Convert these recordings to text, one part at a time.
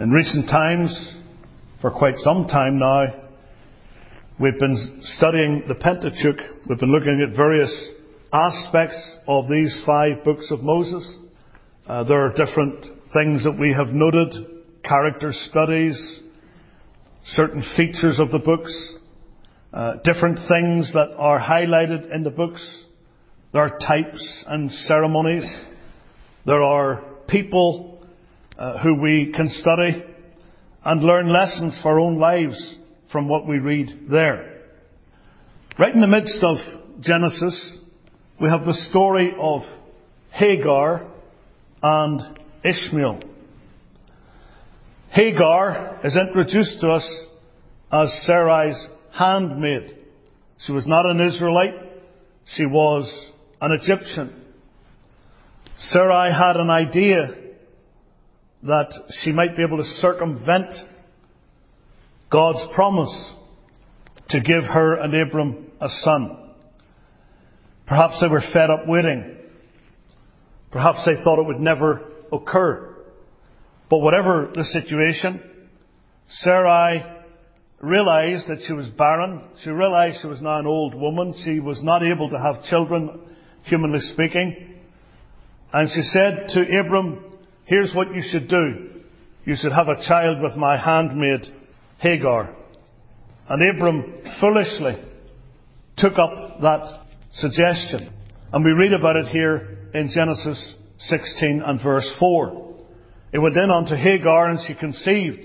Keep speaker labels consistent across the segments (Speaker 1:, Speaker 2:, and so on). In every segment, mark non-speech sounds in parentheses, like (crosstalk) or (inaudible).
Speaker 1: In recent times, for quite some time now, we've been studying the Pentateuch. We've been looking at various aspects of these five books of Moses. Uh, there are different things that we have noted, character studies, certain features of the books, uh, different things that are highlighted in the books. There are types and ceremonies. There are people uh, who we can study and learn lessons for our own lives from what we read there. Right in the midst of Genesis, we have the story of Hagar and Ishmael. Hagar is introduced to us as Sarai's handmaid. She was not an Israelite. She was an Egyptian. Sarai had an idea that she might be able to circumvent God's promise to give her and Abram a son. Perhaps they were fed up waiting. Perhaps they thought it would never occur. But whatever the situation, Sarai realized that she was barren. She realized she was now an old woman. She was not able to have children, humanly speaking. And she said to Abram, here's what you should do. You should have a child with my handmaid, Hagar. And Abram foolishly took up that suggestion. And we read about it here in Genesis 16 and verse 4. It went in unto Hagar and she conceived.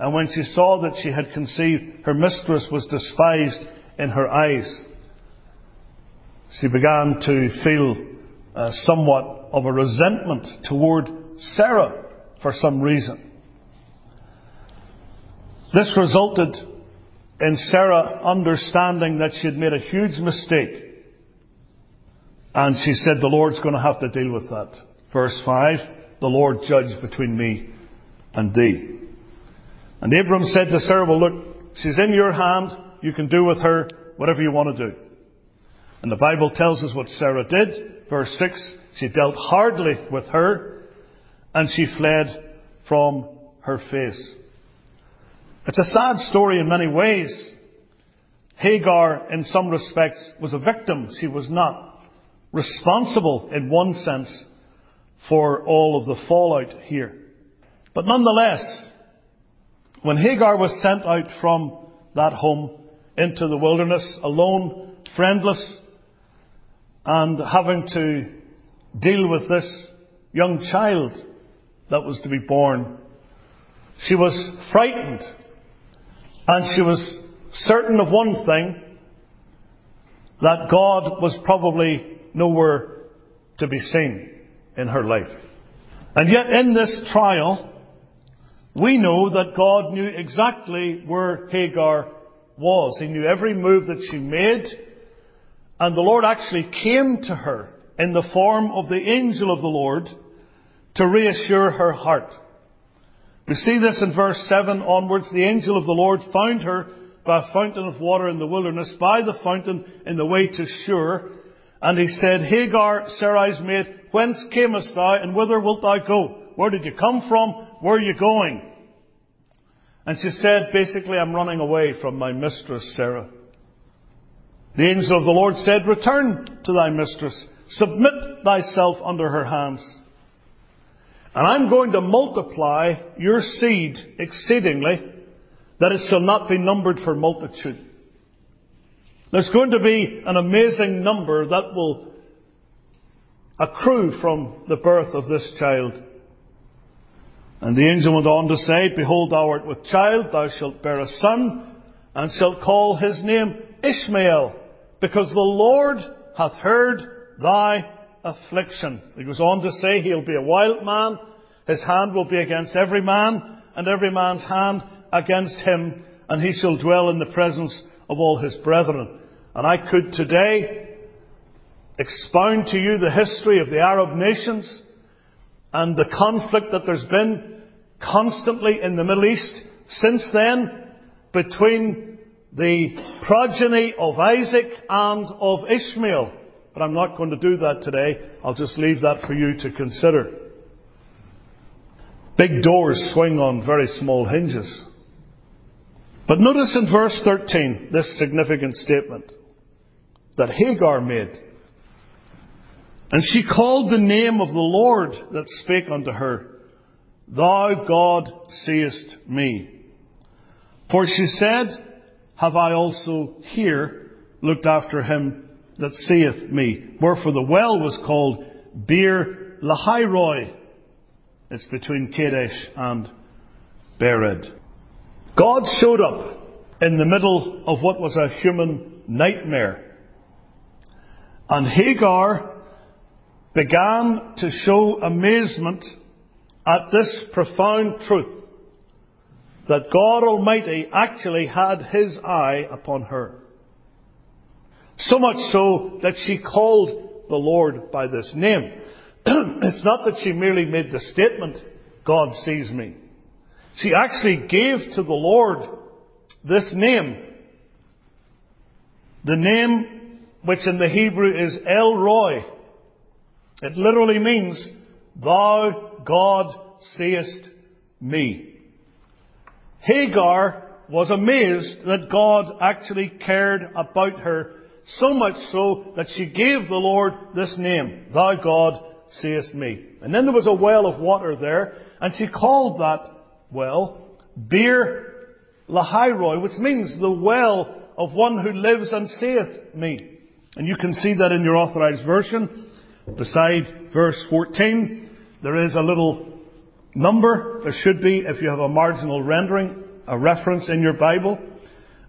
Speaker 1: And when she saw that she had conceived, her mistress was despised in her eyes. She began to feel uh, somewhat of a resentment toward Sarah for some reason. This resulted in Sarah understanding that she had made a huge mistake. And she said, the Lord's going to have to deal with that. Verse 5, the Lord judge between me and thee. And Abram said to Sarah, well look, she's in your hand. You can do with her whatever you want to do. And the Bible tells us what Sarah did. Verse 6, she dealt hardly with her and she fled from her face. It's a sad story in many ways. Hagar, in some respects, was a victim. She was not responsible in one sense for all of the fallout here. But nonetheless, when Hagar was sent out from that home into the wilderness, alone, friendless, and having to deal with this young child that was to be born, she was frightened. And she was certain of one thing, that God was probably nowhere to be seen in her life. And yet in this trial, we know that God knew exactly where Hagar was. He knew every move that she made. And the Lord actually came to her in the form of the angel of the Lord to reassure her heart. We see this in verse 7 onwards. The angel of the Lord found her by a fountain of water in the wilderness, by the fountain in the way to Shur. And he said, Hagar, Sarai's maid, whence camest thou and whither wilt thou go? Where did you come from? Where are you going? And she said, basically, I'm running away from my mistress, Sarah. The angel of the Lord said, return to thy mistress. Submit thyself under her hands. And I'm going to multiply your seed exceedingly, that it shall not be numbered for multitude. There's going to be an amazing number that will accrue from the birth of this child. And the angel went on to say, Behold, thou art with child, thou shalt bear a son, and shalt call his name Ishmael, because the Lord hath heard thy affliction. He goes on to say, He'll be a wild man, his hand will be against every man, and every man's hand against him, and he shall dwell in the presence of all his brethren. And I could today expound to you the history of the Arab nations, and the conflict that there's been constantly in the Middle East since then between the progeny of Isaac and of Ishmael. But I'm not going to do that today. I'll just leave that for you to consider. Big doors swing on very small hinges. But notice in verse 13 this significant statement that Hagar made. And she called the name of the Lord that spake unto her, Thou God seest me. For she said, Have I also here looked after him that seeth me? Wherefore the well was called Beer Lahairoi. It's between Kadesh and Bered. God showed up in the middle of what was a human nightmare. And Hagar began to show amazement at this profound truth that God Almighty actually had His eye upon her. So much so that she called the Lord by this name. (clears throat) it's not that she merely made the statement, God sees me. She actually gave to the Lord this name. The name which in the Hebrew is El Roi. It literally means, Thou, God, seest me. Hagar was amazed that God actually cared about her so much so that she gave the Lord this name, Thou God seest me. And then there was a well of water there, and she called that well Beer Lahairoi, which means the well of one who lives and seeth me. And you can see that in your authorized version. Beside verse 14, there is a little number. There should be, if you have a marginal rendering, a reference in your Bible.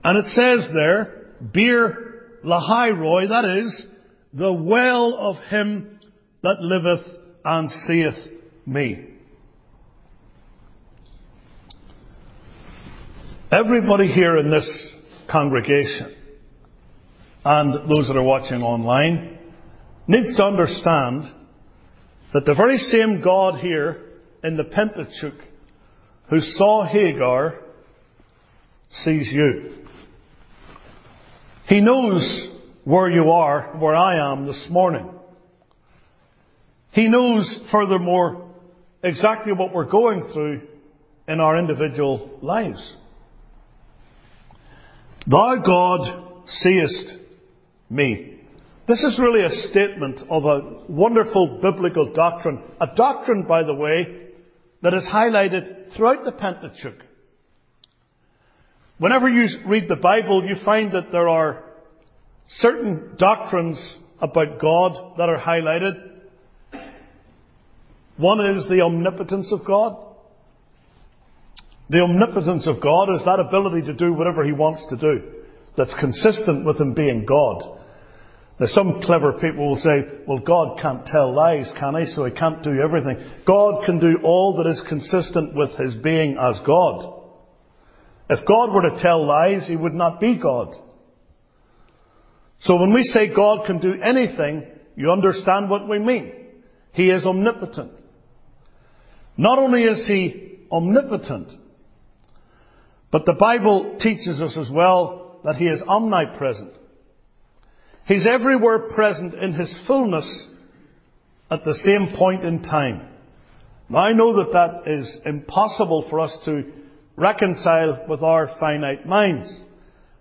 Speaker 1: And it says there, Beer Lahairoi, that is, the well of him that liveth and seeth me. Everybody here in this congregation and those that are watching online needs to understand that the very same God here in the Pentateuch who saw Hagar sees you. He knows where you are, where I am this morning. He knows, furthermore, exactly what we're going through in our individual lives. Thou God seest me. This is really a statement of a wonderful biblical doctrine. A doctrine, by the way, that is highlighted throughout the Pentateuch. Whenever you read the Bible, you find that there are certain doctrines about God that are highlighted. One is the omnipotence of God. The omnipotence of God is that ability to do whatever He wants to do that's consistent with Him being God. Now some clever people will say, well God can't tell lies, can He? So He can't do everything. God can do all that is consistent with His being as God. If God were to tell lies, He would not be God. So when we say God can do anything, you understand what we mean. He is omnipotent. Not only is He omnipotent, but the Bible teaches us as well that He is omnipresent. He's everywhere present in His fullness at the same point in time. Now I know that that is impossible for us to reconcile with our finite minds.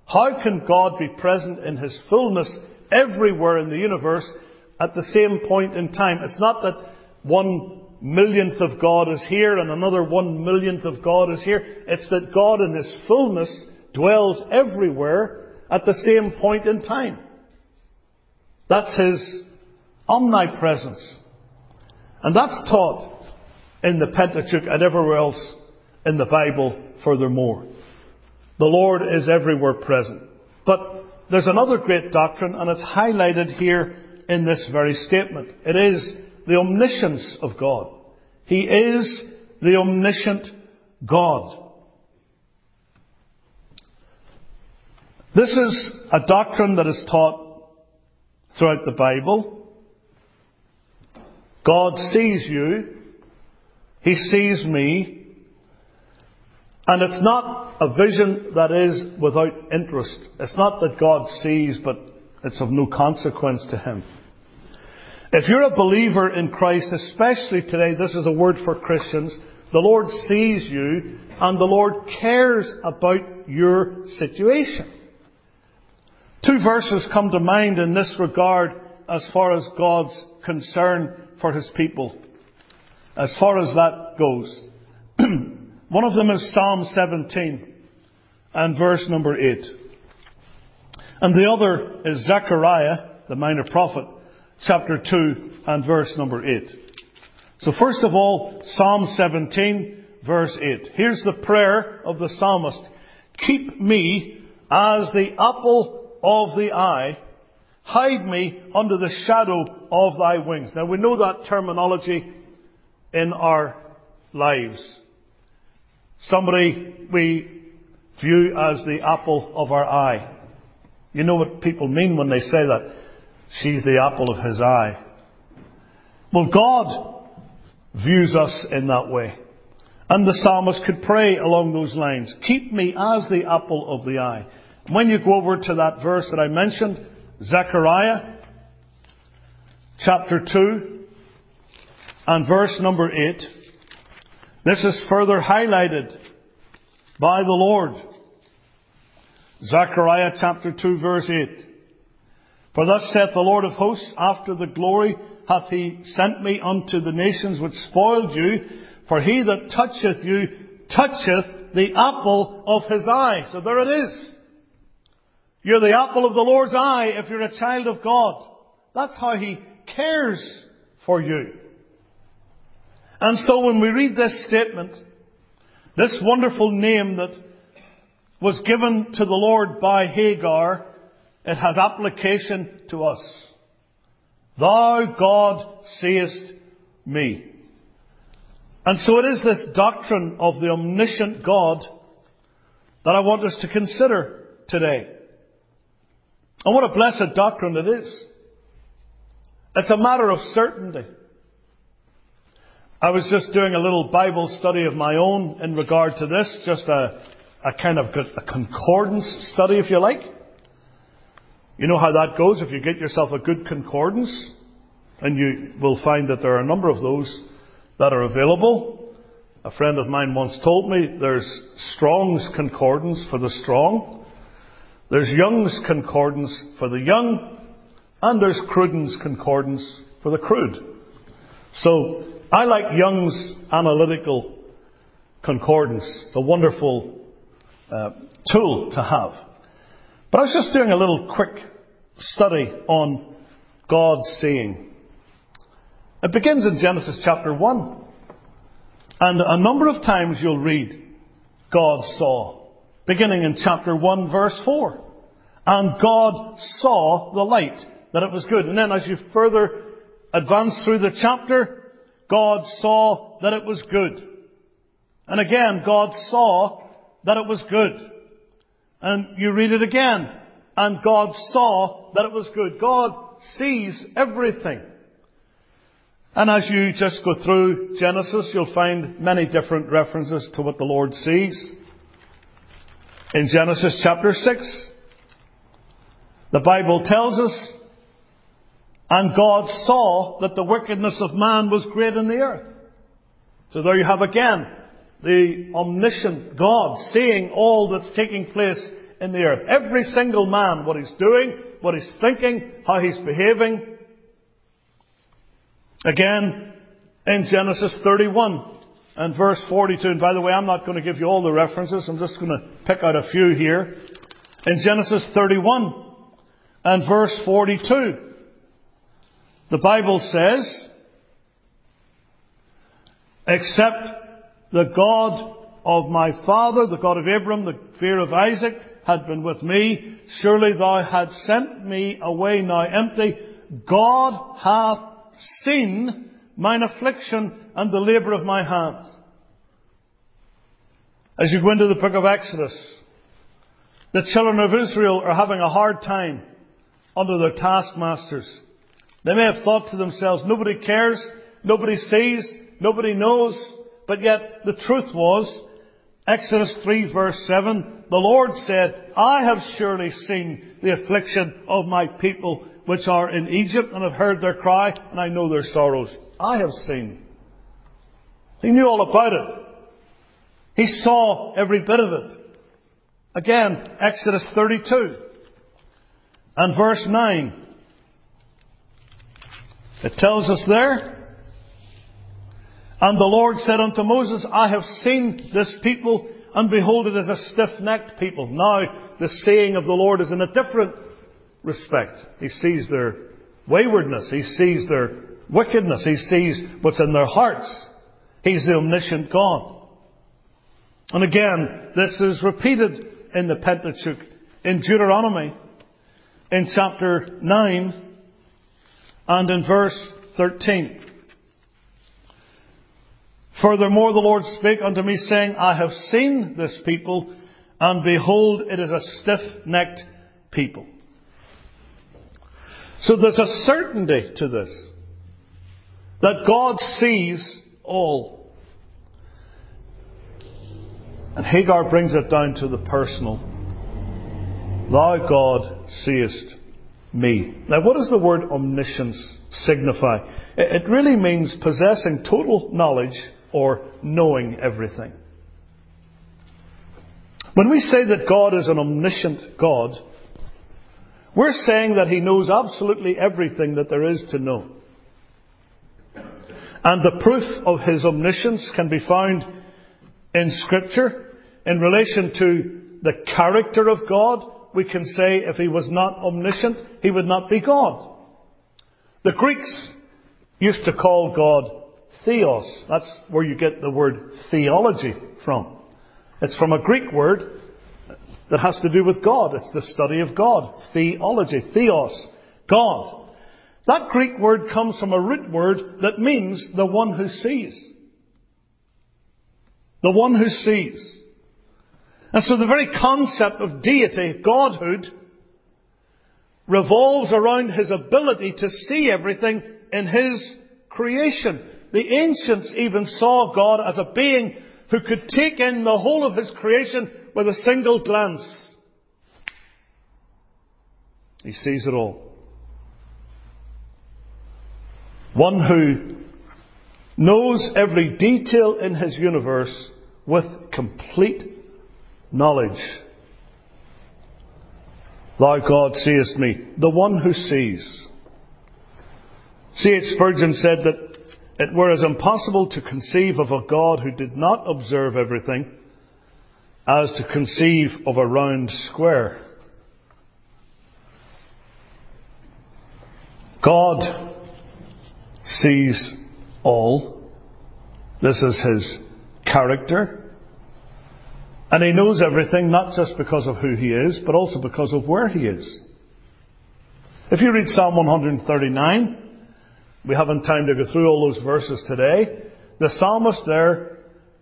Speaker 1: How can God be present in His fullness everywhere in the universe at the same point in time? It's not that one millionth of God is here and another one millionth of God is here. It's that God in His fullness dwells everywhere at the same point in time. That's His omnipresence. And that's taught in the Pentateuch and everywhere else in the Bible furthermore. The Lord is everywhere present. But there's another great doctrine and it's highlighted here in this very statement. It is the omniscience of God. He is the omniscient God. This is a doctrine that is taught throughout the Bible. God sees you. He sees me. And it's not a vision that is without interest. It's not that God sees, but it's of no consequence to him. If you're a believer in Christ, especially today, this is a word for Christians, the Lord sees you and the Lord cares about your situation. Two verses come to mind in this regard as far as God's concern for His people. As far as that goes. (clears throat) One of them is Psalm 17 and verse number 8. And the other is Zechariah, the minor prophet, chapter 2 and verse number 8. So first of all, Psalm 17, verse 8. Here's the prayer of the psalmist. Keep me as the apple of the eye. Hide me under the shadow of thy wings. Now we know that terminology in our lives. Somebody we view as the apple of our eye. You know what people mean when they say that? She's the apple of his eye. Well, God views us in that way. And the psalmist could pray along those lines. Keep me as the apple of the eye. When you go over to that verse that I mentioned, Zechariah, chapter 2, and verse number 8, this is further highlighted by the Lord. Zechariah chapter 2 verse 8. For thus saith the Lord of hosts, after the glory hath he sent me unto the nations which spoiled you, for he that toucheth you toucheth the apple of his eye. So there it is. You're the apple of the Lord's eye if you're a child of God. That's how he cares for you. And so when we read this statement, this wonderful name that was given to the Lord by Hagar, it has application to us. Thou, God, seest me. And so it is this doctrine of the omniscient God that I want us to consider today. And what a blessed doctrine it is. It's a matter of certainty. I was just doing a little Bible study of my own in regard to this, just a, a kind of a concordance study, if you like. You know how that goes if you get yourself a good concordance, and you will find that there are a number of those that are available. A friend of mine once told me there's Strong's Concordance for the strong, there's Young's Concordance for the young, and there's Cruden's Concordance for the crude. So I like Young's Analytical Concordance. It's a wonderful uh, tool to have. But I was just doing a little quick study on God's saying. It begins in Genesis chapter 1. And a number of times you'll read God saw, beginning in chapter 1 verse 4. And God saw the light, that it was good. And then as you further advance through the chapter, God saw that it was good. And again, God saw that it was good. And you read it again, and God saw that it was good. God sees everything. And as you just go through Genesis, you'll find many different references to what the Lord sees. In Genesis chapter 6, the Bible tells us, and God saw that the wickedness of man was great in the earth. So there you have again the omniscient God seeing all that's taking place in the earth. Every single man, what he's doing, what he's thinking, how he's behaving. Again, in Genesis 31 and verse 42, and by the way, I'm not going to give you all the references, I'm just going to pick out a few here. In Genesis 31 and verse 42, the Bible says, except the God of my father, the God of Abram, the fear of Isaac, had been with me. Surely thou had sent me away now empty. God hath seen mine affliction and the labour of my hands. As you go into the book of Exodus, the children of Israel are having a hard time under their taskmasters. They may have thought to themselves, nobody cares, nobody sees, nobody knows. But yet the truth was, Exodus 3 verse 7, the Lord said, I have surely seen the affliction of my people which are in Egypt and have heard their cry and I know their sorrows. I have seen. He knew all about it. He saw every bit of it. Again, Exodus 32 and verse 9. It tells us there, And the Lord said unto Moses, I have seen this people, and behold, it is a stiff-necked people. Now, the saying of the Lord is in a different respect. He sees their waywardness. He sees their wickedness. He sees what's in their hearts. He's the omniscient God. And again, this is repeated in the Pentateuch, in Deuteronomy, in chapter 9, and in verse 13. Furthermore, the Lord spake unto me, saying, I have seen this people, and behold, it is a stiff-necked people. So there's a certainty to this. That God sees all. And Hagar brings it down to the personal. Thou, God, seest me. Now, what does the word omniscience signify? It really means possessing total knowledge or knowing everything. When we say that God is an omniscient God, we're saying that He knows absolutely everything that there is to know. And the proof of His omniscience can be found in Scripture in relation to the character of God. We can say if He was not omniscient, He would not be God. The Greeks used to call God theos. That's where you get the word theology from. It's from a Greek word that has to do with God. It's the study of God. Theology. Theos. God. That Greek word comes from a root word that means the one who sees. The one who sees. And so the very concept of deity, Godhood, revolves around his ability to see everything in his creation. The ancients even saw God as a being who could take in the whole of his creation with a single glance. He sees it all. One who knows every detail in his universe with complete knowledge. Thou God seest me, the one who sees. C.H. Spurgeon said that it were as impossible to conceive of a God who did not observe everything as to conceive of a round square. God sees all. This is His character. And He knows everything not just because of who He is, but also because of where He is. If you read Psalm 139, we haven't time to go through all those verses today. The psalmist there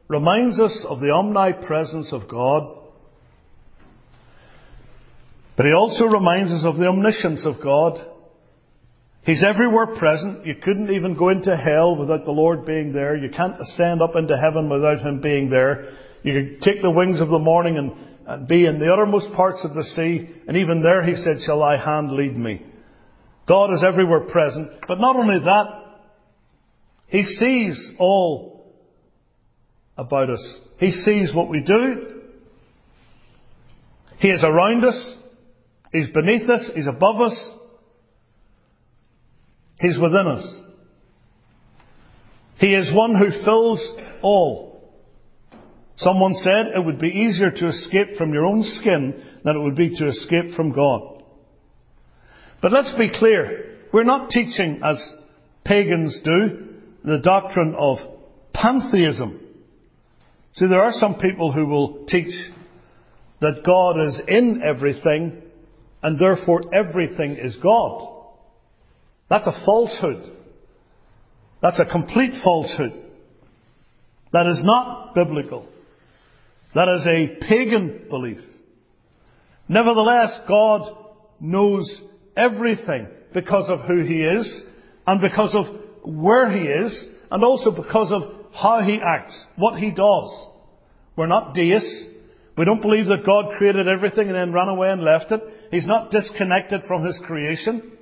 Speaker 1: reminds us of the omnipresence of God. But he also reminds us of the omniscience of God. He's everywhere present. You couldn't even go into hell without the Lord being there. You can't ascend up into heaven without Him being there. You could take the wings of the morning and, and be in the uttermost parts of the sea. And even there He said, shall thy hand lead me. God is everywhere present. But not only that, He sees all about us. He sees what we do. He is around us. He's beneath us. He's above us. He's within us. He is one who fills all. Someone said it would be easier to escape from your own skin than it would be to escape from God. But let's be clear. We're not teaching, as pagans do, the doctrine of pantheism. See, there are some people who will teach that God is in everything and therefore everything is God. That's a falsehood. That's a complete falsehood. That is not biblical. That is a pagan belief. Nevertheless, God knows everything because of who He is and because of where He is and also because of how He acts, what He does. We're not deists. We don't believe that God created everything and then ran away and left it. He's not disconnected from His creation.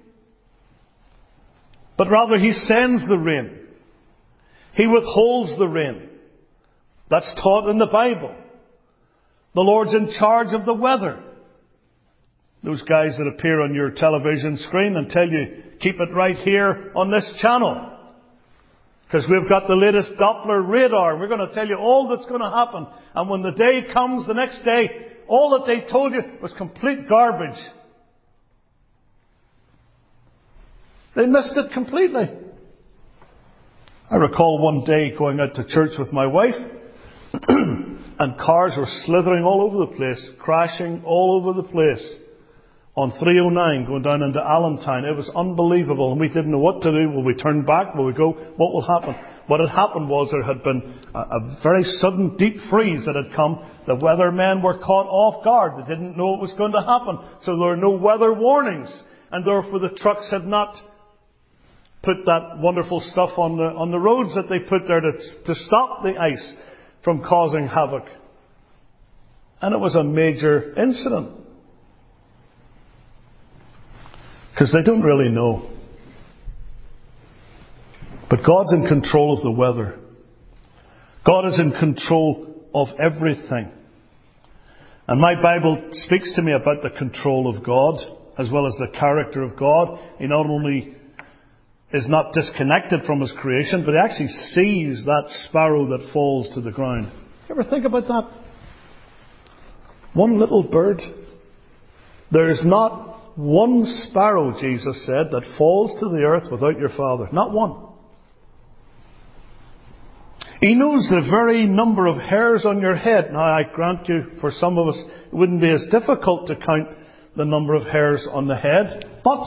Speaker 1: But rather He sends the rain. He withholds the rain. That's taught in the Bible. The Lord's in charge of the weather. Those guys that appear on your television screen and tell you, keep it right here on this channel. Because we've got the latest Doppler radar and we're going to tell you all that's going to happen. And when the day comes the next day, all that they told you was complete garbage. They missed it completely. I recall one day going out to church with my wife (clears throat) and cars were slithering all over the place, crashing all over the place on 309 going down into Allentown. It was unbelievable and we didn't know what to do. Will we turn back? Will we go? What will happen? What had happened was there had been a, a very sudden deep freeze that had come. The weathermen were caught off guard. They didn't know it was going to happen. So there were no weather warnings. And therefore the trucks had not put that wonderful stuff on the, on the roads that they put there to, to stop the ice from causing havoc. And it was a major incident. Because they don't really know. But God's in control of the weather. God is in control of everything. And my Bible speaks to me about the control of God as well as the character of God. He not only is not disconnected from his creation, but he actually sees that sparrow that falls to the ground. Ever think about that? One little bird. There is not one sparrow, Jesus said, that falls to the earth without your Father. Not one. He knows the very number of hairs on your head. Now, I grant you, for some of us, it wouldn't be as difficult to count the number of hairs on the head, but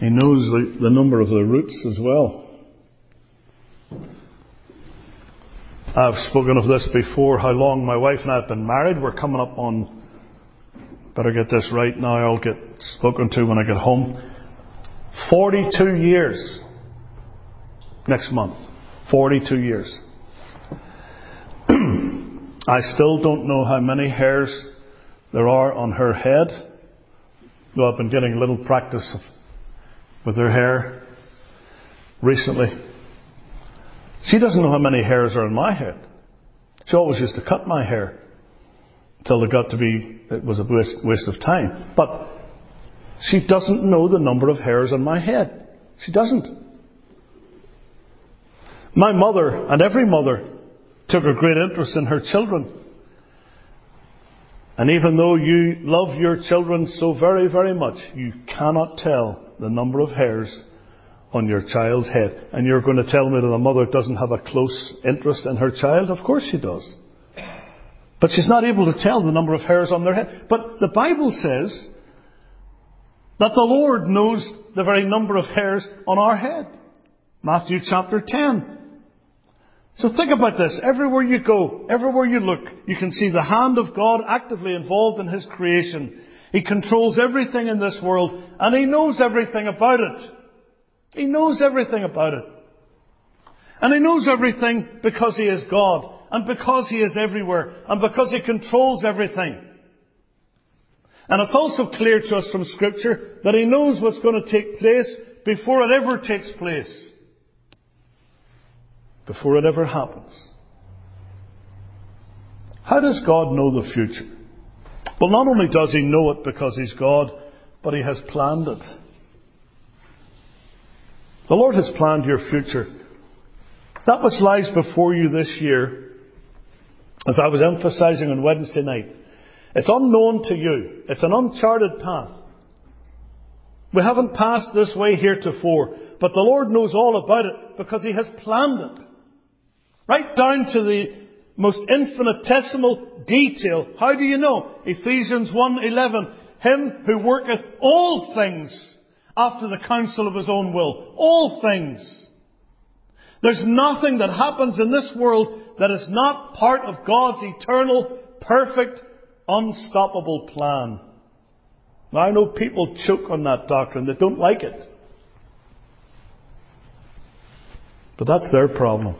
Speaker 1: He knows the, the number of the roots as well. I've spoken of this before, how long my wife and I have been married. We're coming up on Better get this right now, I'll get spoken to when I get home. 42 years next month. 42 years. (clears throat) I still don't know how many hairs there are on her head, though I've been getting a little practice with her hair recently. She doesn't know how many hairs are on my head. She always used to cut my hair till it got to be, it was a waste, waste of time. But she doesn't know the number of hairs on my head. She doesn't. My mother, and every mother, took a great interest in her children. And even though you love your children so very, very much, you cannot tell the number of hairs on your child's head. And you're going to tell me that a mother doesn't have a close interest in her child? Of course she does. But she's not able to tell the number of hairs on their head. But the Bible says that the Lord knows the very number of hairs on our head. Matthew chapter 10. So think about this. Everywhere you go, everywhere you look, you can see the hand of God actively involved in His creation. He controls everything in this world and He knows everything about it. He knows everything about it. And He knows everything because He is God and because He is everywhere, and because He controls everything. And it's also clear to us from Scripture that He knows what's going to take place before it ever takes place. Before it ever happens. How does God know the future? Well, not only does He know it because He's God, but He has planned it. The Lord has planned your future. That which lies before you this year as I was emphasizing on Wednesday night, it's unknown to you. It's an uncharted path. We haven't passed this way heretofore, but the Lord knows all about it because He has planned it. Right down to the most infinitesimal detail. How do you know? Ephesians 1:11, Him who worketh all things after the counsel of His own will. All things. There's nothing that happens in this world that is not part of God's eternal, perfect, unstoppable plan. Now I know people choke on that doctrine. They don't like it. But that's their problem.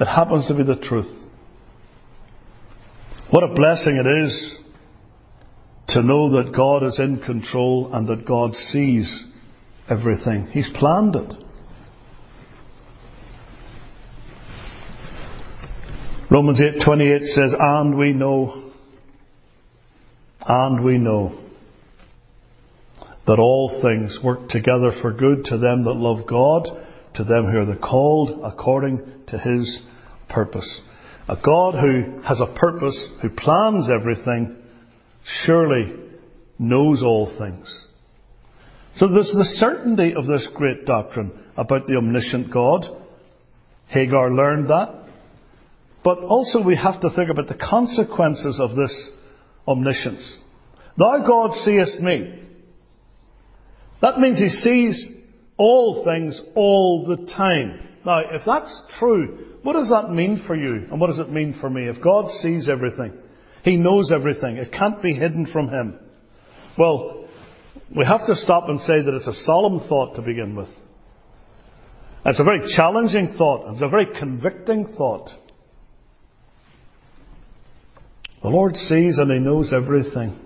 Speaker 1: It happens to be the truth. What a blessing it is to know that God is in control and that God sees everything. He's planned it. Romans 8:28 says, "And we know, and we know that all things work together for good to them that love God, to them who are the called according to His purpose." A God who has a purpose, who plans everything, surely knows all things. So there's the certainty of this great doctrine about the omniscient God. Hagar learned that. But also we have to think about the consequences of this omniscience. Thou God seest me. That means he sees all things all the time. Now, if that's true, what does that mean for you? And what does it mean for me? If God sees everything, He knows everything, it can't be hidden from Him. Well, we have to stop and say that it's a solemn thought to begin with. It's a very challenging thought. It's a very convicting thought. The Lord sees and He knows everything.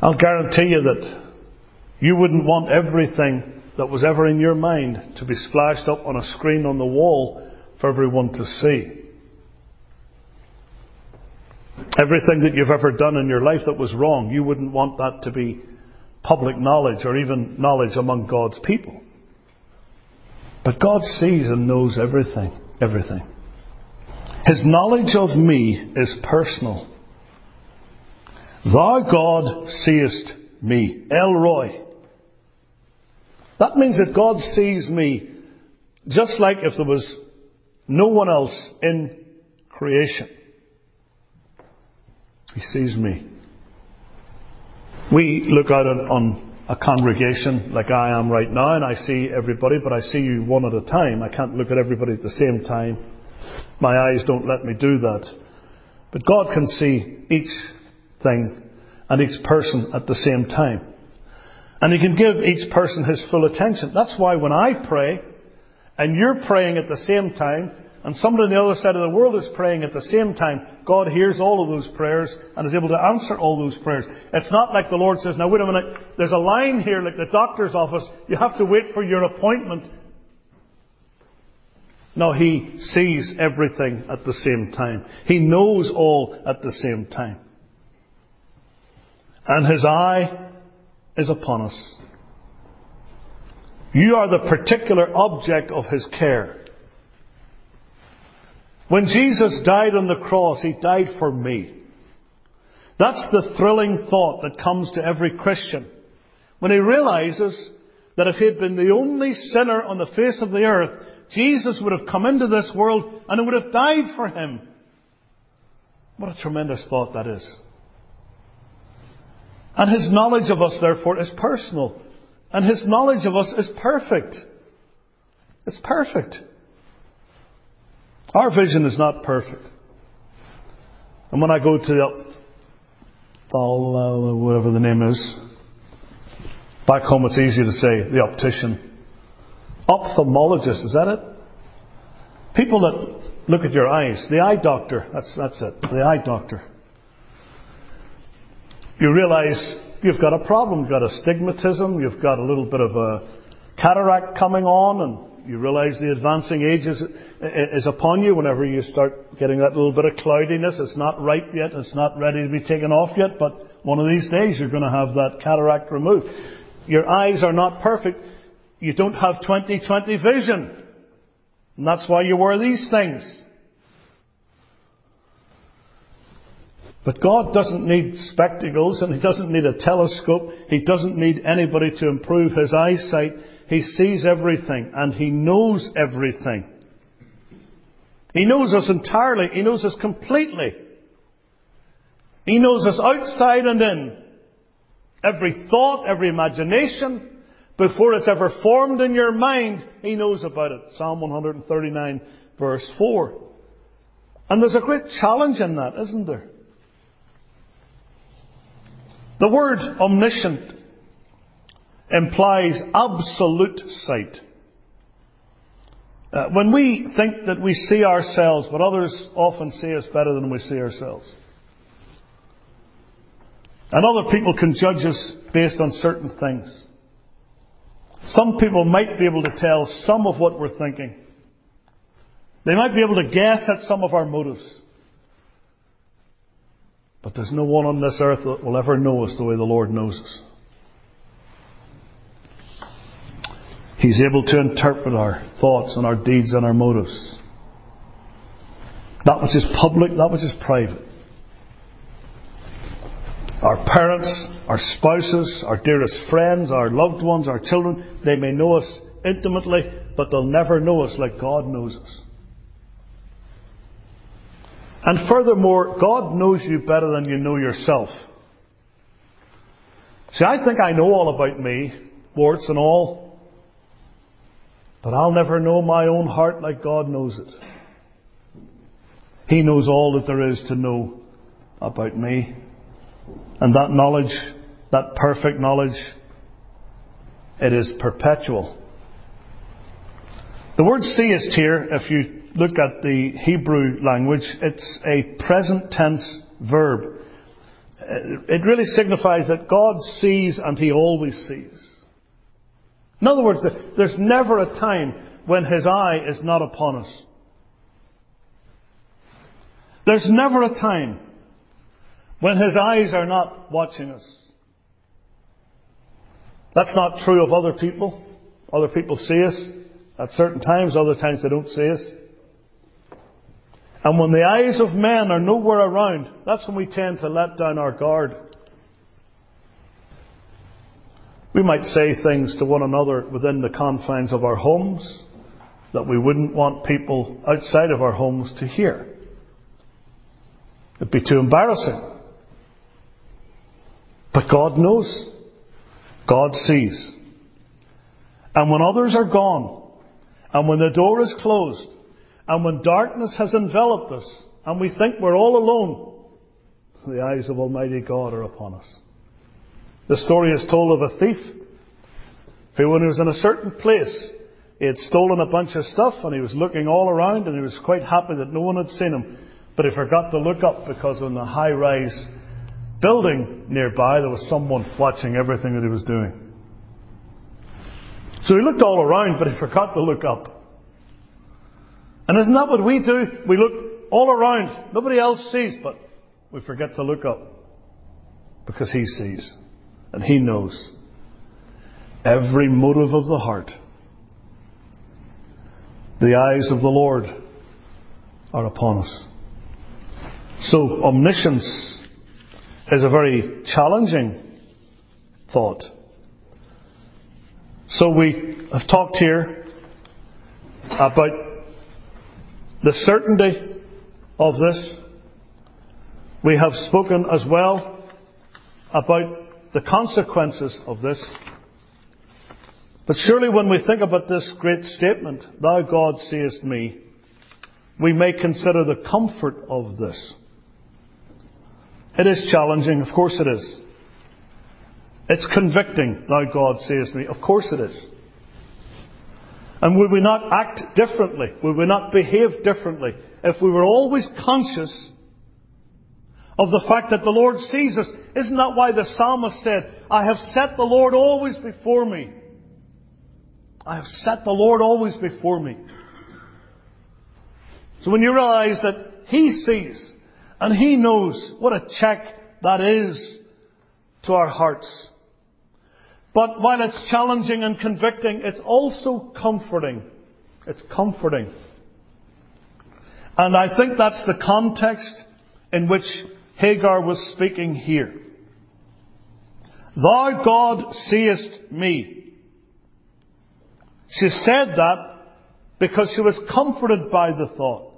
Speaker 1: I'll guarantee you that you wouldn't want everything that was ever in your mind to be splashed up on a screen on the wall for everyone to see. Everything that you've ever done in your life that was wrong, you wouldn't want that to be public knowledge or even knowledge among God's people. But God sees and knows everything, everything. His knowledge of me is personal. Thou God seest me. El Roi. That means that God sees me just like if there was no one else in creation. He sees me. We look out on, on, a congregation like I am right now and I see everybody, but I see you one at a time. I can't look at everybody at the same time. My eyes don't let me do that. But God can see each thing and each person at the same time. And He can give each person His full attention. That's why when I pray, and you're praying at the same time, and somebody on the other side of the world is praying at the same time, God hears all of those prayers and is able to answer all those prayers. It's not like the Lord says, now wait a minute, there's a line here like the doctor's office, you have to wait for your appointment. No, He sees everything at the same time. He knows all at the same time. And His eye is upon us. You are the particular object of His care. When Jesus died on the cross, He died for me. That's the thrilling thought that comes to every Christian. When he realizes that if he had been the only sinner on the face of the earth, Jesus would have come into this world and it would have died for him. What a tremendous thought that is. And his knowledge of us, therefore, is personal. And his knowledge of us is perfect. It's perfect. Our vision is not perfect. And when I go to the uh, whatever the name is, back home it's easy to say the optician. Ophthalmologist, is that it? People that look at your eyes, the eye doctor, that's, that's it, the eye doctor. You realize you've got a problem, you've got astigmatism, you've got a little bit of a cataract coming on, and you realize the advancing age is, is upon you whenever you start getting that little bit of cloudiness. It's not ripe yet. It's not ready to be taken off yet, but one of these days you're going to have that cataract removed. Your eyes are not perfect. You don't have 20/20 vision. And that's why you wear these things. But God doesn't need spectacles and He doesn't need a telescope. He doesn't need anybody to improve His eyesight. He sees everything and He knows everything. He knows us entirely. He knows us completely. He knows us outside and in. Every thought, every imagination, before it's ever formed in your mind, He knows about it. Psalm 139 verse 4. And there's a great challenge in that, isn't there? The word omniscient implies absolute sight. Uh, when we think that we see ourselves, but others often see us better than we see ourselves. And other people can judge us based on certain things. Some people might be able to tell some of what we're thinking. They might be able to guess at some of our motives. But there's no one on this earth that will ever know us the way the Lord knows us. He's able to interpret our thoughts and our deeds and our motives. That which is public, that which is private. Our parents, our spouses, our dearest friends, our loved ones, our children, they may know us intimately, but they'll never know us like God knows us. And furthermore, God knows you better than you know yourself. See, I think I know all about me, warts and all, but I'll never know my own heart like God knows it. He knows all that there is to know about me. And that knowledge, that perfect knowledge, it is perpetual. The word seest here, if you look at the Hebrew language, it's a present tense verb. Uh, it really signifies that God sees and He always sees. In other words, there's never a time when His eye is not upon us. There's never a time when His eyes are not watching us. That's not true of other people. Other people see us at certain times, other times they don't see us. And when the eyes of men are nowhere around, that's when we tend to let down our guard. We might say things to one another within the confines of our homes that we wouldn't want people outside of our homes to hear. It'd be too embarrassing. But God knows. God sees. And when others are gone, and when the door is closed, and when darkness has enveloped us, and we think we're all alone, the eyes of Almighty God are upon us. The story is told of a thief who, when he was in a certain place, he had stolen a bunch of stuff and he was looking all around and he was quite happy that no one had seen him. But he forgot to look up because on the high rise building nearby there was someone watching everything that he was doing. So he looked all around, but he forgot to look up. And isn't that what we do? We look all around. Nobody else sees, but we forget to look up. Because he sees. And he knows. Every motive of the heart. The eyes of the Lord are upon us. So omniscience is a very challenging thought. So we have talked here about the certainty of this. We have spoken as well about the consequences of this. But surely when we think about this great statement, Thou God seest me, we may consider the comfort of this. It is challenging, of course it is. It's convicting, Thou God seest me, of course it is. And would we not act differently? Would we not behave differently if we were always conscious of the fact that the Lord sees us? Isn't that why the psalmist said, I have set the Lord always before me? I have set the Lord always before me. So when you realize that He sees, and He knows what a check that is to our hearts. But while it's challenging and convicting, it's also comforting. It's comforting. And I think that's the context in which Hagar was speaking here. Thou God seest me. She said that because she was comforted by the thought.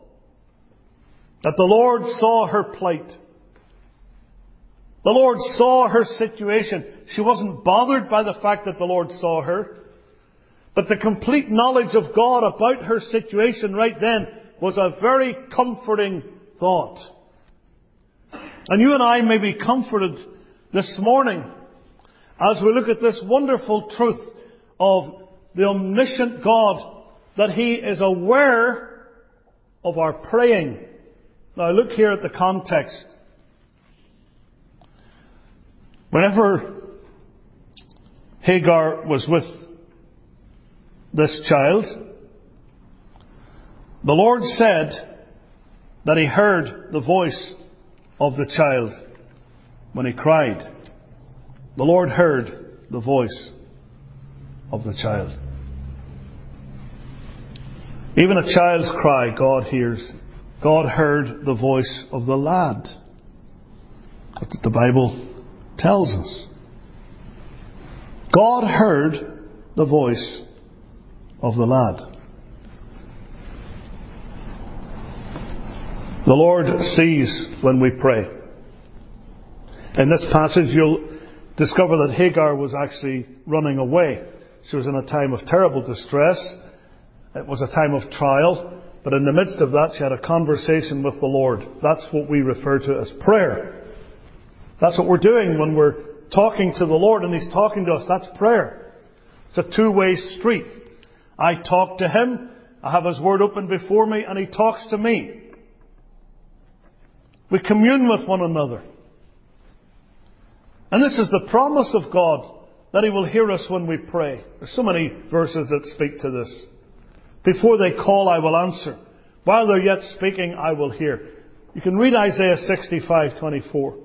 Speaker 1: That the Lord saw her plight. The Lord saw her situation. She wasn't bothered by the fact that the Lord saw her. But the complete knowledge of God about her situation right then was a very comforting thought. And you and I may be comforted this morning as we look at this wonderful truth of the omniscient God that He is aware of our praying now look here at the context. Whenever Hagar was with this child, the Lord said that he heard the voice of the child. when he cried, the Lord heard the voice of the child. Even a child's cry, God hears. God heard the voice of the lad. The Bible tells us. God heard the voice of the lad. The Lord sees when we pray. In this passage, you'll discover that Hagar was actually running away. She was in a time of terrible distress. It was a time of trial. But in the midst of that, she had a conversation with the Lord. That's what we refer to as prayer. That's what we're doing when we're talking to the Lord and He's talking to us. That's prayer. It's a two-way street. I talk to Him, I have His Word open before me, and He talks to me. We commune with one another. And this is the promise of God that He will hear us when we pray. There's so many verses that speak to this. Before they call, I will answer. While they're yet speaking, I will hear. You can read Isaiah 65:24.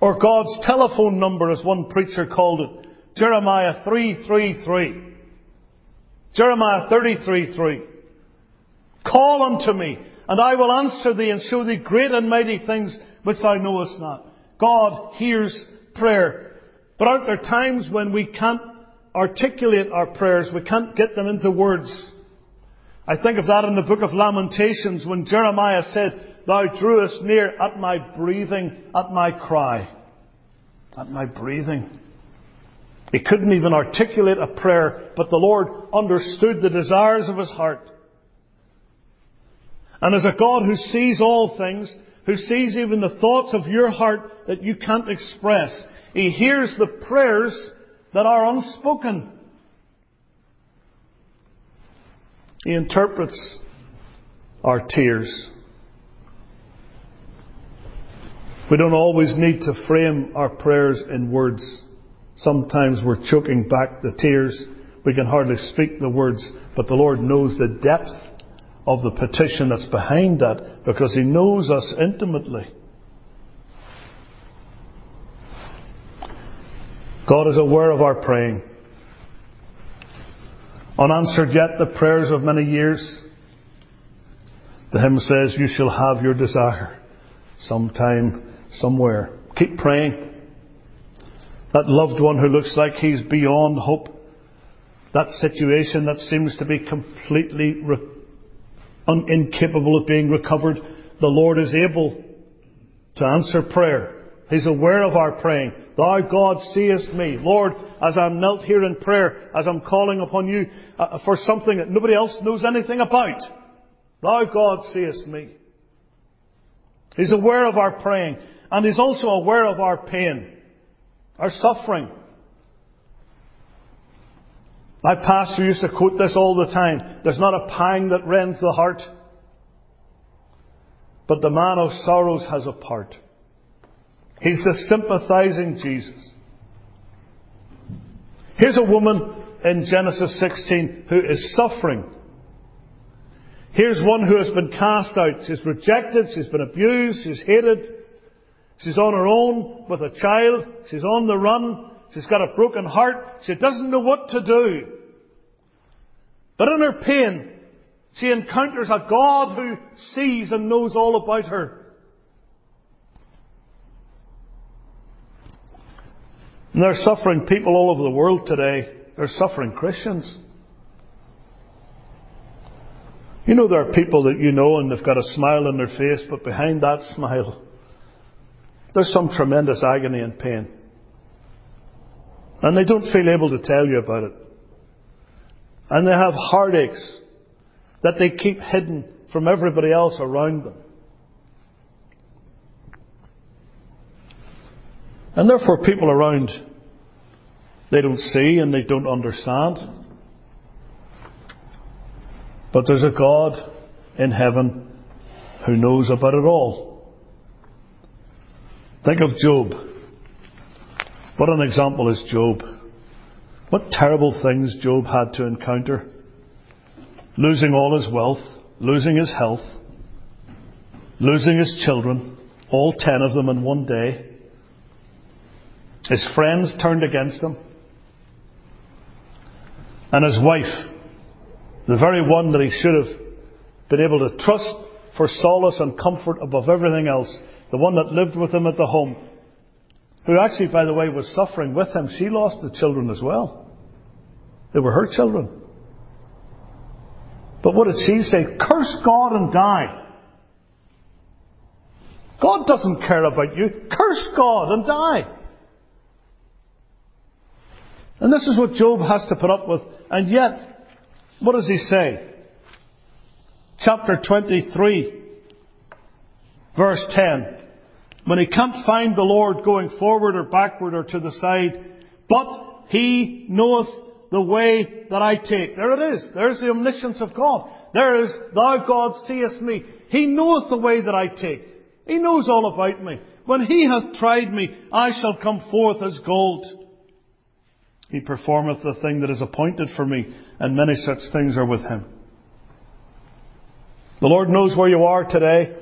Speaker 1: Or God's telephone number, as one preacher called it, Jeremiah 3:33. Jeremiah 33:3. Call unto me, and I will answer thee and show thee great and mighty things which thou knowest not. God hears prayer. But aren't there times when we can't articulate our prayers, we can't get them into words? I think of that in the book of Lamentations when Jeremiah said, Thou drewest near at my breathing, at my cry. At my breathing. He couldn't even articulate a prayer, but the Lord understood the desires of his heart. And as a God who sees all things, who sees even the thoughts of your heart that you can't express, He hears the prayers that are unspoken. He interprets our tears. We don't always need to frame our prayers in words. Sometimes we're choking back the tears. We can hardly speak the words, but the Lord knows the depth of the petition that's behind that because He knows us intimately. God is aware of our praying. Unanswered yet the prayers of many years. The hymn says, You shall have your desire sometime, somewhere. Keep praying. That loved one who looks like he's beyond hope. That situation that seems to be completely re- un- incapable of being recovered. The Lord is able to answer prayer. He's aware of our praying. Thou God seest me. Lord, as I'm knelt here in prayer, as I'm calling upon you uh, for something that nobody else knows anything about, Thou God seest me. He's aware of our praying, and He's also aware of our pain, our suffering. My pastor used to quote this all the time. There's not a pang that rends the heart, but the man of sorrows has a part. He's the sympathizing Jesus. Here's a woman in Genesis 16 who is suffering. Here's one who has been cast out. She's rejected, she's been abused, she's hated. She's on her own with a child. She's on the run. She's got a broken heart. She doesn't know what to do. But in her pain, she encounters a God who sees and knows all about her. And they're suffering people all over the world today. They're suffering Christians. You know, there are people that you know and they've got a smile on their face, but behind that smile, there's some tremendous agony and pain. And they don't feel able to tell you about it. And they have heartaches that they keep hidden from everybody else around them. And therefore, people around, they don't see and they don't understand. But there's a God in heaven who knows about it all. Think of Job. What an example is Job. What terrible things Job had to encounter. Losing all his wealth, losing his health, losing his children, all ten of them in one day His friends turned against him. And his wife, the very one that he should have been able to trust for solace and comfort above everything else, the one that lived with him at the home, who actually, by the way, was suffering with him, she lost the children as well. They were her children. But what did she say? Curse God and die. God doesn't care about you. Curse God and die. And this is what Job has to put up with. And yet, what does he say? Chapter 23, verse 10. When he can't find the Lord going forward or backward or to the side, but he knoweth the way that I take. There it is. There's the omniscience of God. There is, thou God seest me. He knoweth the way that I take. He knows all about me. When he hath tried me, I shall come forth as gold. He performeth the thing that is appointed for me, and many such things are with him. The Lord knows where you are today.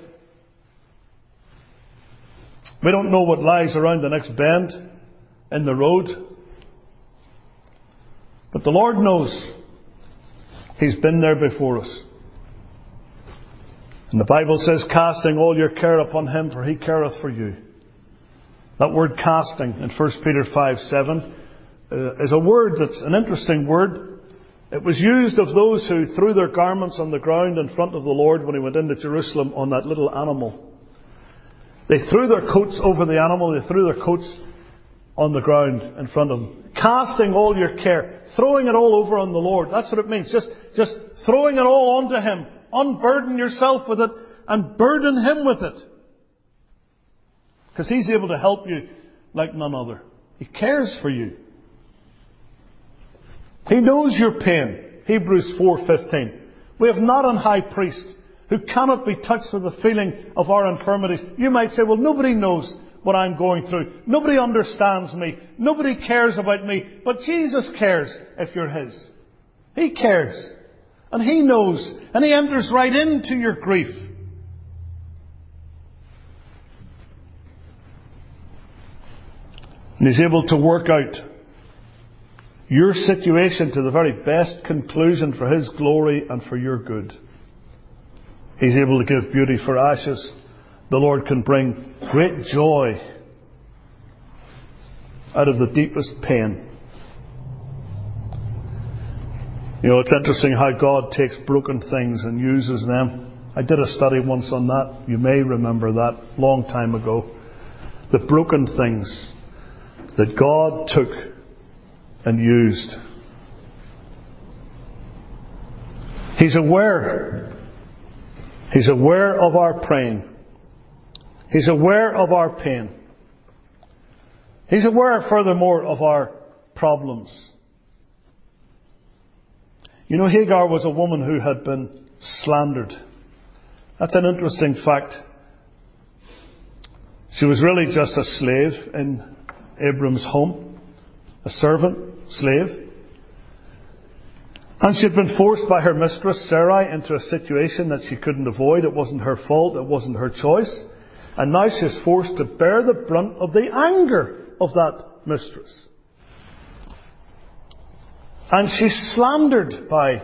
Speaker 1: We don't know what lies around the next bend in the road. But the Lord knows. He's been there before us. And the Bible says, casting all your care upon him, for he careth for you. That word casting in 1 Peter 5 7 uh, is a word that's an interesting word. It was used of those who threw their garments on the ground in front of the Lord when he went into Jerusalem on that little animal. They threw their coats over the animal, they threw their coats on the ground in front of them. Casting all your care, throwing it all over on the Lord. That's what it means. Just, just throwing it all onto him. Unburden yourself with it and burden Him with it. Because He's able to help you like none other. He cares for you. He knows your pain. Hebrews 4:15. We have not an high priest who cannot be touched with the feeling of our infirmities. You might say, well, nobody knows what I'm going through. Nobody understands me. Nobody cares about me. But Jesus cares if you're His. He cares. And He knows. And He enters right into your grief. And He's able to work out your situation to the very best conclusion for His glory and for your good. He's able to give beauty for ashes. The Lord can bring great joy out of the deepest pain. You know, it's interesting how God takes broken things and uses them. I did a study once on that. You may remember that long time ago. The broken things that God took and used. He's aware. He's aware of our pain. He's aware of our pain. He's aware, furthermore, of our problems. You know, Hagar was a woman who had been slandered. That's an interesting fact. She was really just a slave in Abram's home, a servant, slave. And she had been forced by her mistress, Sarai, into a situation that she couldn't avoid. It wasn't her fault, it wasn't her choice. And now she's forced to bear the brunt of the anger of that mistress. And she's slandered by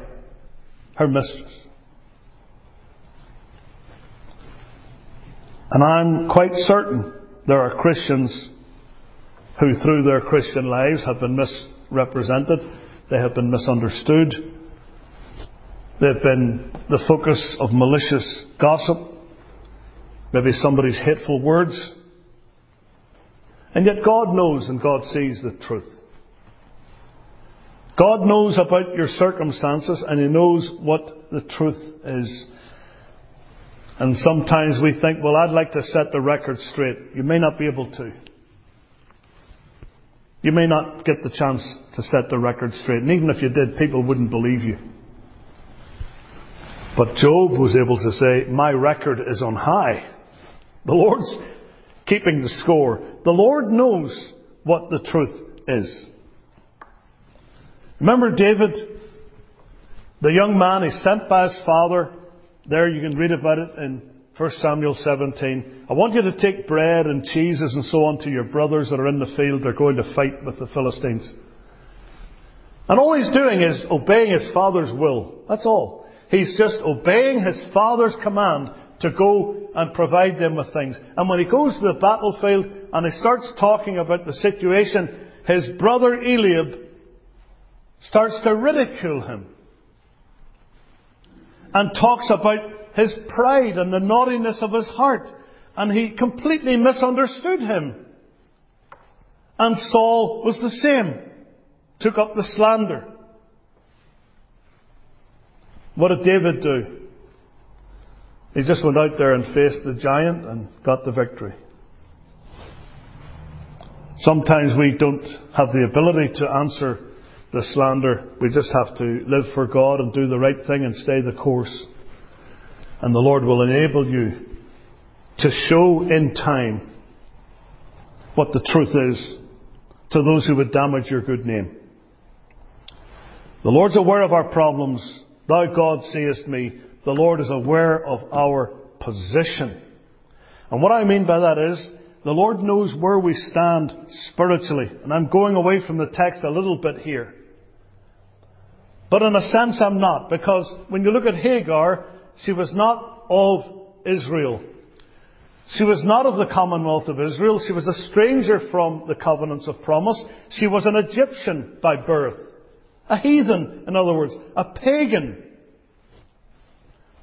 Speaker 1: her mistress. And I'm quite certain there are Christians who, through their Christian lives, have been misrepresented, they have been misunderstood, they've been the focus of malicious gossip, maybe somebody's hateful words. And yet God knows and God sees the truth. God knows about your circumstances and He knows what the truth is. And sometimes we think, well, I'd like to set the record straight. You may not be able to. You may not get the chance to set the record straight. And even if you did, people wouldn't believe you. But Job was able to say, my record is on high. The Lord's keeping the score. The Lord knows what the truth is. Remember David, the young man, he's sent by his father. There you can read about it in 1 Samuel 17. I want you to take bread and cheeses and so on to your brothers that are in the field. They're going to fight with the Philistines. And all he's doing is obeying his father's will. That's all. He's just obeying his father's command to go and provide them with things. And when he goes to the battlefield and he starts talking about the situation, his brother Eliab starts to ridicule him and talks about his pride and the naughtiness of his heart. And he completely misunderstood him. And Saul was the same. Took up the slander. What did David do? He just went out there and faced the giant and got the victory. Sometimes we don't have the ability to answer the slander. We just have to live for God and do the right thing and stay the course. And the Lord will enable you to show in time what the truth is to those who would damage your good name. The Lord's aware of our problems. Thou God seest me. The Lord is aware of our position. And what I mean by that is, the Lord knows where we stand spiritually. And I'm going away from the text a little bit here. But in a sense I'm not, because when you look at Hagar, she was not of Israel. She was not of the commonwealth of Israel. She was a stranger from the covenants of promise. She was an Egyptian by birth. A heathen, in other words. A pagan.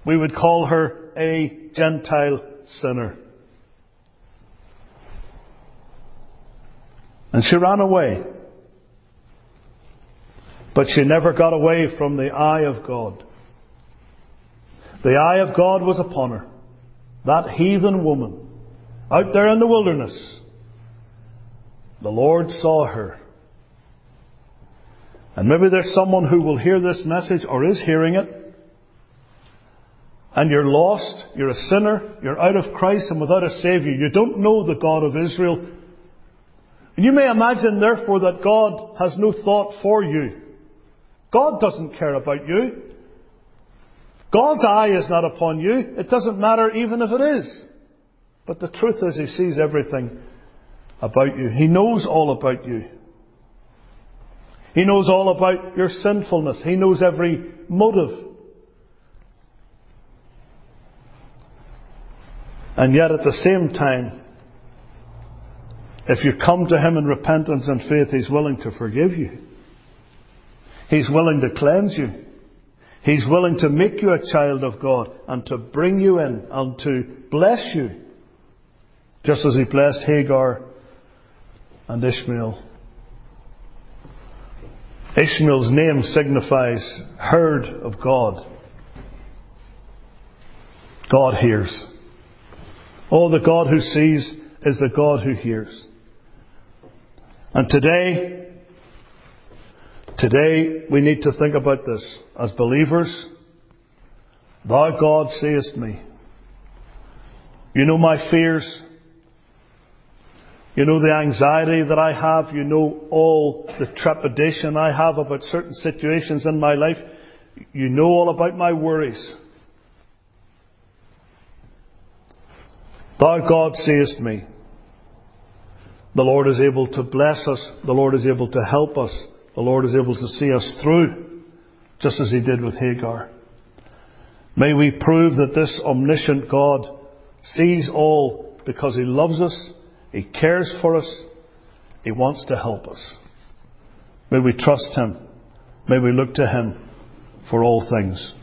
Speaker 1: We would call her a Gentile sinner. And she ran away. But she never got away from the eye of God. The eye of God was upon her. That heathen woman, out there in the wilderness. The Lord saw her. And maybe there's someone who will hear this message or is hearing it. And you're lost, you're a sinner, you're out of Christ and without a Saviour. You don't know the God of Israel. And you may imagine, therefore, that God has no thought for you. God doesn't care about you. God's eye is not upon you. It doesn't matter even if it is. But the truth is, He sees everything about you. He knows all about you. He knows all about your sinfulness. He knows every motive. And yet at the same time, if you come to Him in repentance and faith, He's willing to forgive you. He's willing to cleanse you. He's willing to make you a child of God and to bring you in and to bless you. Just as He blessed Hagar and Ishmael. Ishmael's name signifies heard of God. God hears. Oh, the God who sees is the God who hears. And today, Today, we need to think about this. As believers, Thou God seest me. You know my fears. You know the anxiety that I have. You know all the trepidation I have about certain situations in my life. You know all about my worries. Thou God seest me. The Lord is able to bless us. The Lord is able to help us. The Lord is able to see us through, just as He did with Hagar. May we prove that this omniscient God sees all because He loves us, He cares for us, He wants to help us. May we trust Him. May we look to Him for all things.